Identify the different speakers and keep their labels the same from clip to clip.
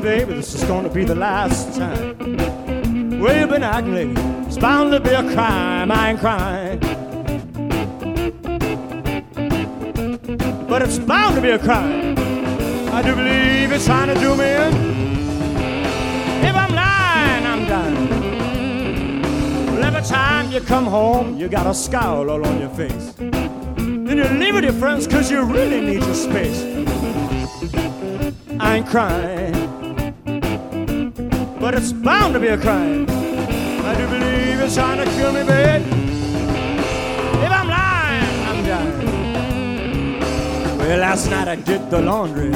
Speaker 1: baby, this is gonna be the last time. Where you been acting? It's bound to be a crime. I ain't crying. But it's bound to be a crime. I do believe it's trying to do me in. If I'm lying, I'm dying. Well, every time you come home, you got a scowl all on your face. Then you leave with your friends because you really need your space. I ain't crying, but it's bound to be a crime. I do believe it's trying to kill me, babe. If I'm lying, I'm dying. Well, last night I did the laundry.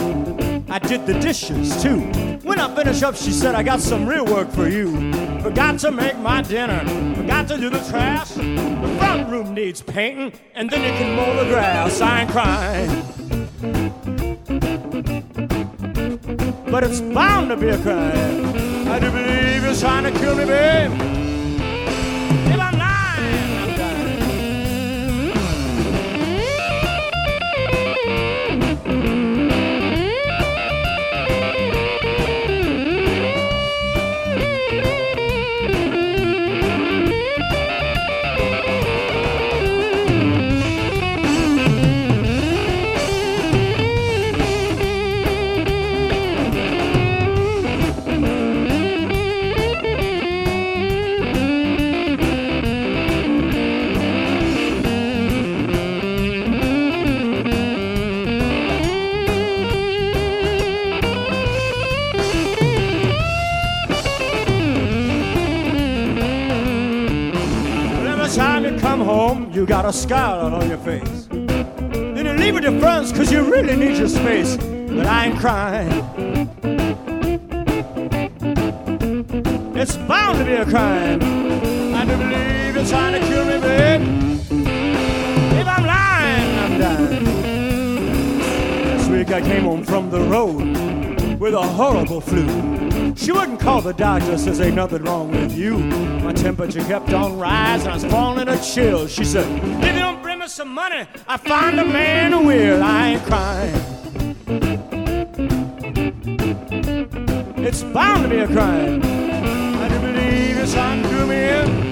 Speaker 1: I did the dishes too. When I finished up, she said, I got some real work for you. Forgot to make my dinner. Forgot to do the trash. The front room needs painting, and then you can mow the grass. I ain't crying. But it's bound to be a crime. I do believe you're trying to kill me, babe. Come home, you got a scowl on your face. Then you leave with your friends because you really need your space. But I ain't crying. It's bound to be a crime. I do believe you're trying to kill me, babe. If I'm lying, I'm dying. Last week I came home from the road with a horrible flu. She wouldn't call the doctor, says ain't nothing wrong with you. My temperature kept on rising, I was falling a chill. She said, if you don't bring me some money, I find a man who will. I ain't crying. It's bound to be a crime. I do believe it's trying to me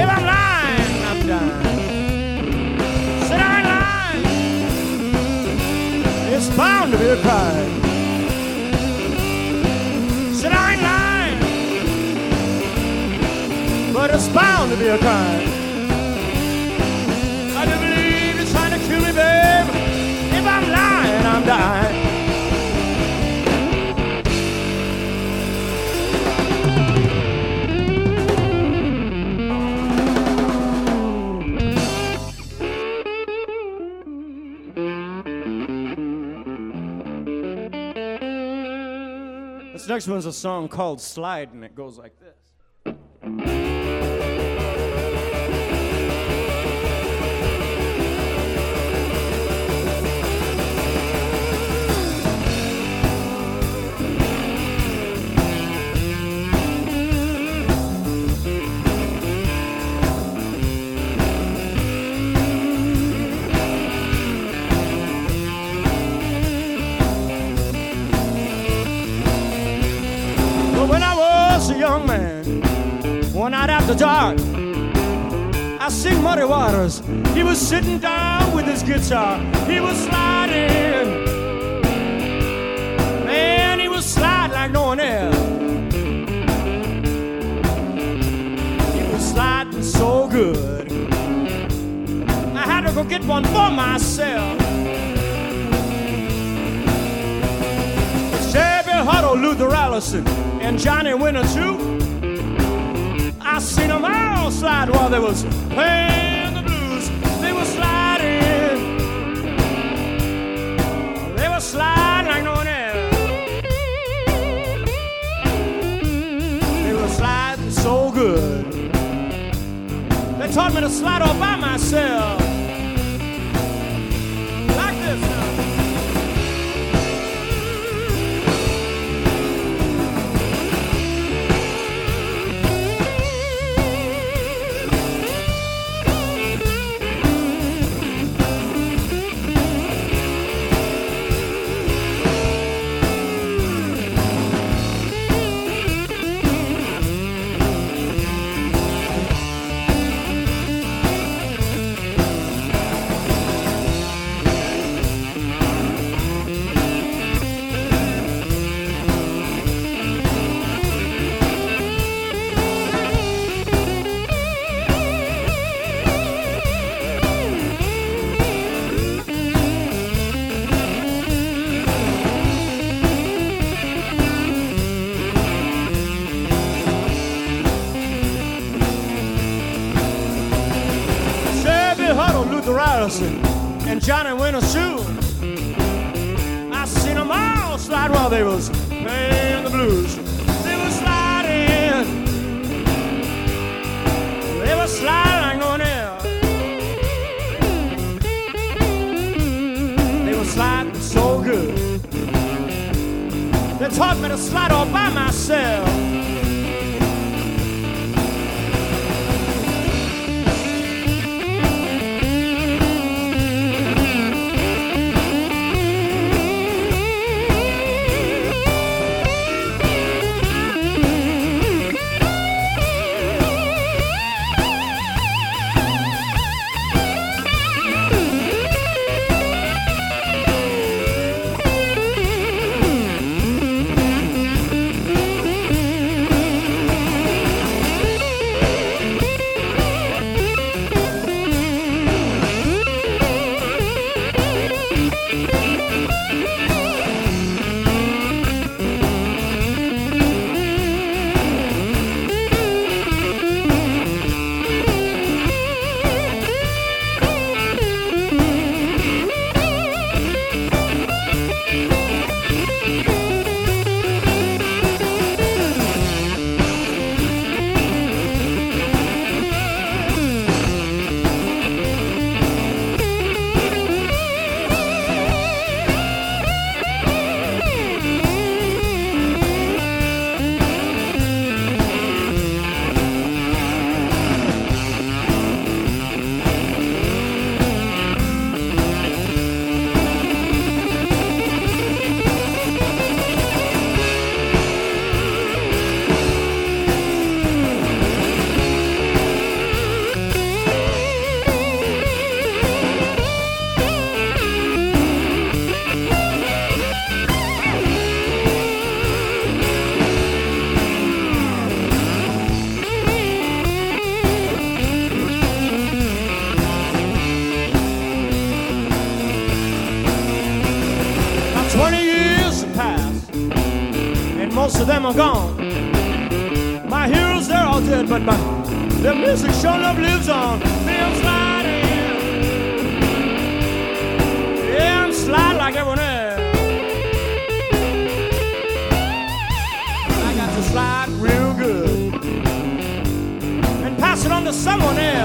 Speaker 1: If I'm lying, I'm dying. Said I ain't lying. It's bound to be a crime. Said I ain't lying but it's bound to be a crime. I do believe you're trying to kill me, babe. If I'm lying, I'm dying. Next one's a song called Slide, and it goes like this. After dark. I sing Muddy Waters. He was sitting down with his guitar. He was sliding. Man, he was sliding like no one else. He was sliding so good. I had to go get one for myself. Huddle, Luther Allison, and Johnny Winter too. I seen them all slide while they was playing the blues. They were sliding. They were sliding like no one else. They were sliding so good. They taught me to slide all by myself. And Johnny Winter Sue. I seen them all slide while they was playing the blues. They were sliding. They were sliding on else. They were sliding so good. They taught me to slide all by myself. Their music sure love lives on. I'm sliding. Yeah, I'm sliding like everyone else. I got to slide real good and pass it on to someone else.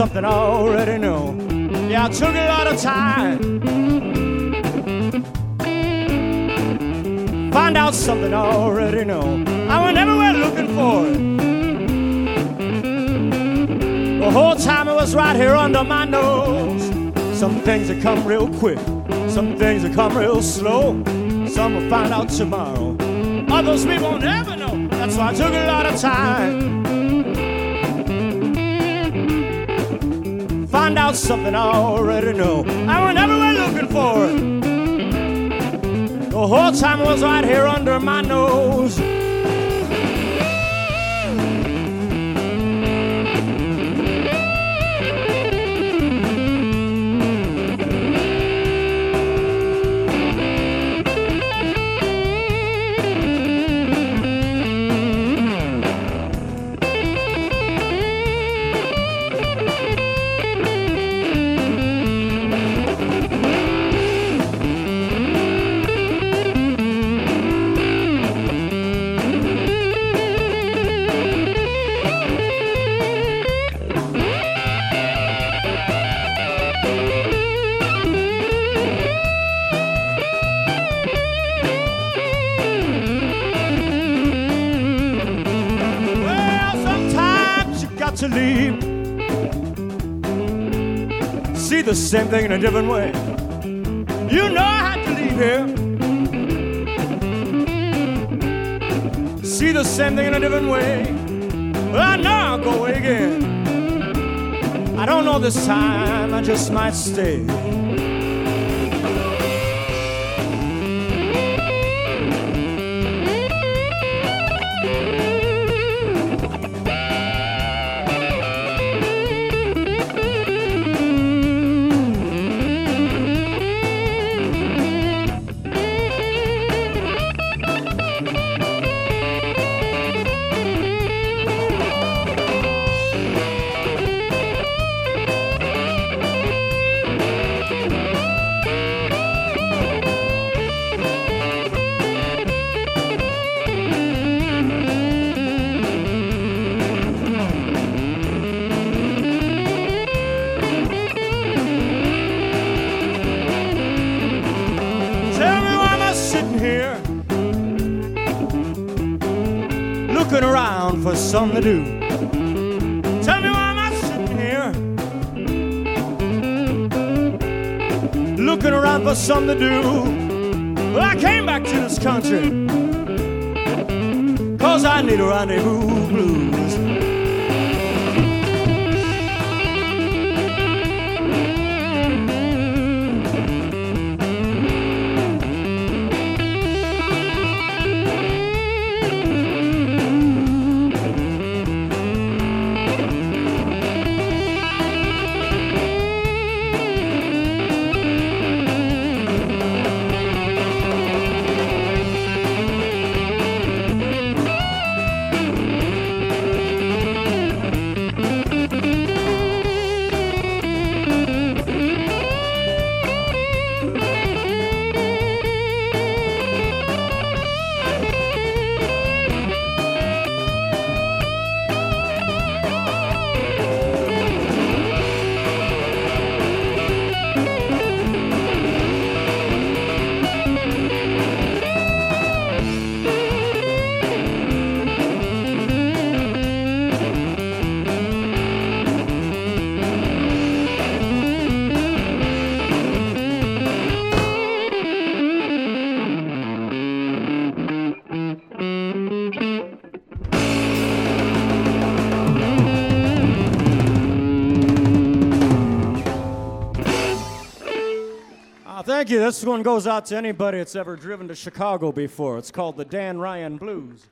Speaker 1: Something I already know. Yeah, I took a lot of time. Find out something I already know. I went everywhere looking for it. The whole time it was right here under my nose. Some things that come real quick, some things that come real slow. Some will find out tomorrow. Others we won't ever know. That's why I took a lot of time. Find out something I already know. I went everywhere looking for it. The whole time was right here under my nose. The same thing in a different way. You know I had to leave here. See the same thing in a different way. Well, I know I'll go away again. I don't know this time, I just might stay. Looking around for something to do? Tell me why am I sitting here looking around for something to do? Well, I came back to this country cause I need a rendezvous blues. Thank you. This one goes out to anybody that's ever driven to Chicago before. It's called the Dan Ryan Blues.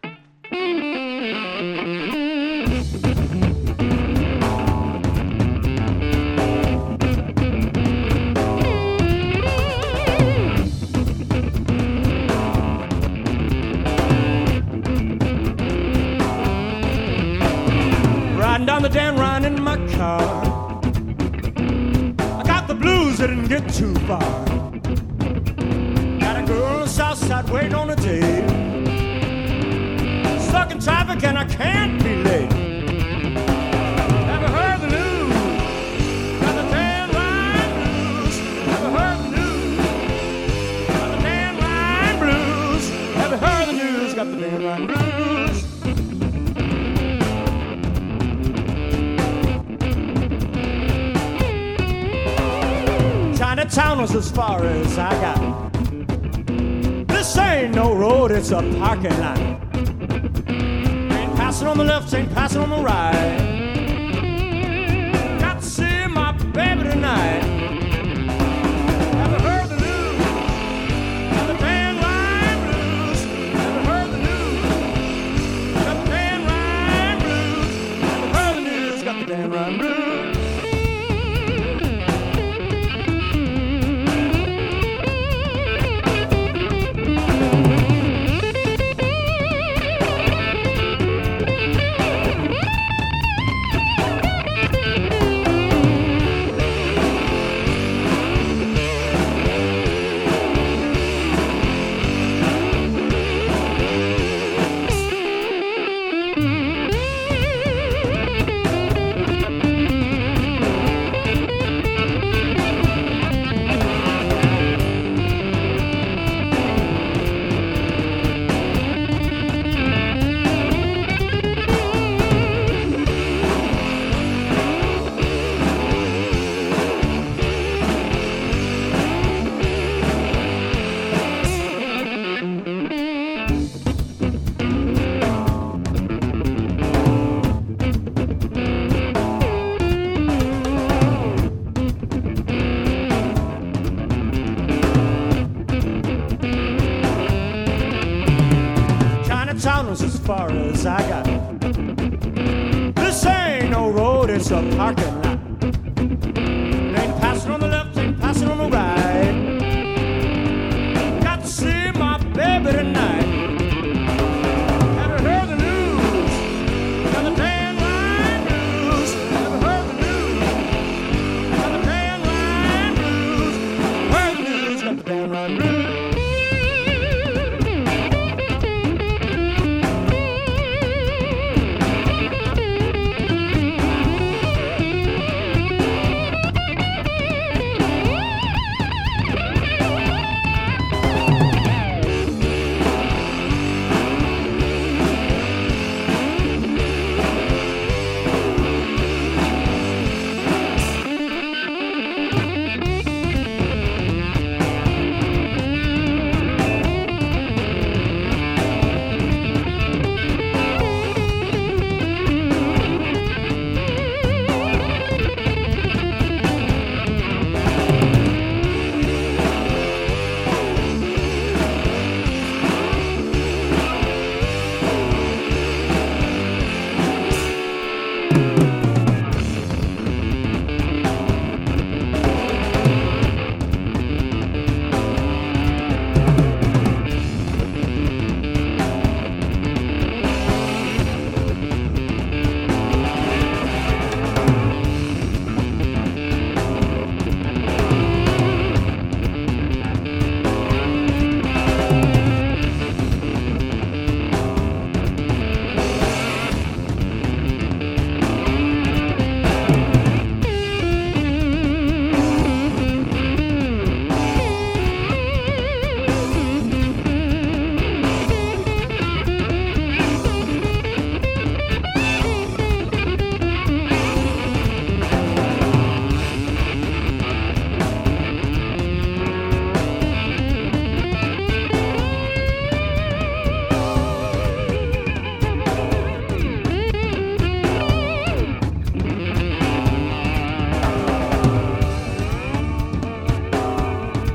Speaker 1: Riding down the Dan Ryan in my car. I got the blues, I didn't get too far waiting on a day. Stuck in traffic and I can't be late. Never heard the news. Got the blues. Heard the news. Got the blues. Heard the news. Got the blues. Chinatown was as far as I got ain't no road, it's a parking lot. Ain't passing on the left, ain't passing on the right. Got to see my baby tonight.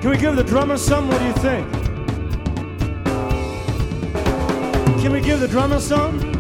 Speaker 1: Can we give the drummer some? What do you think? Can we give the drummer some?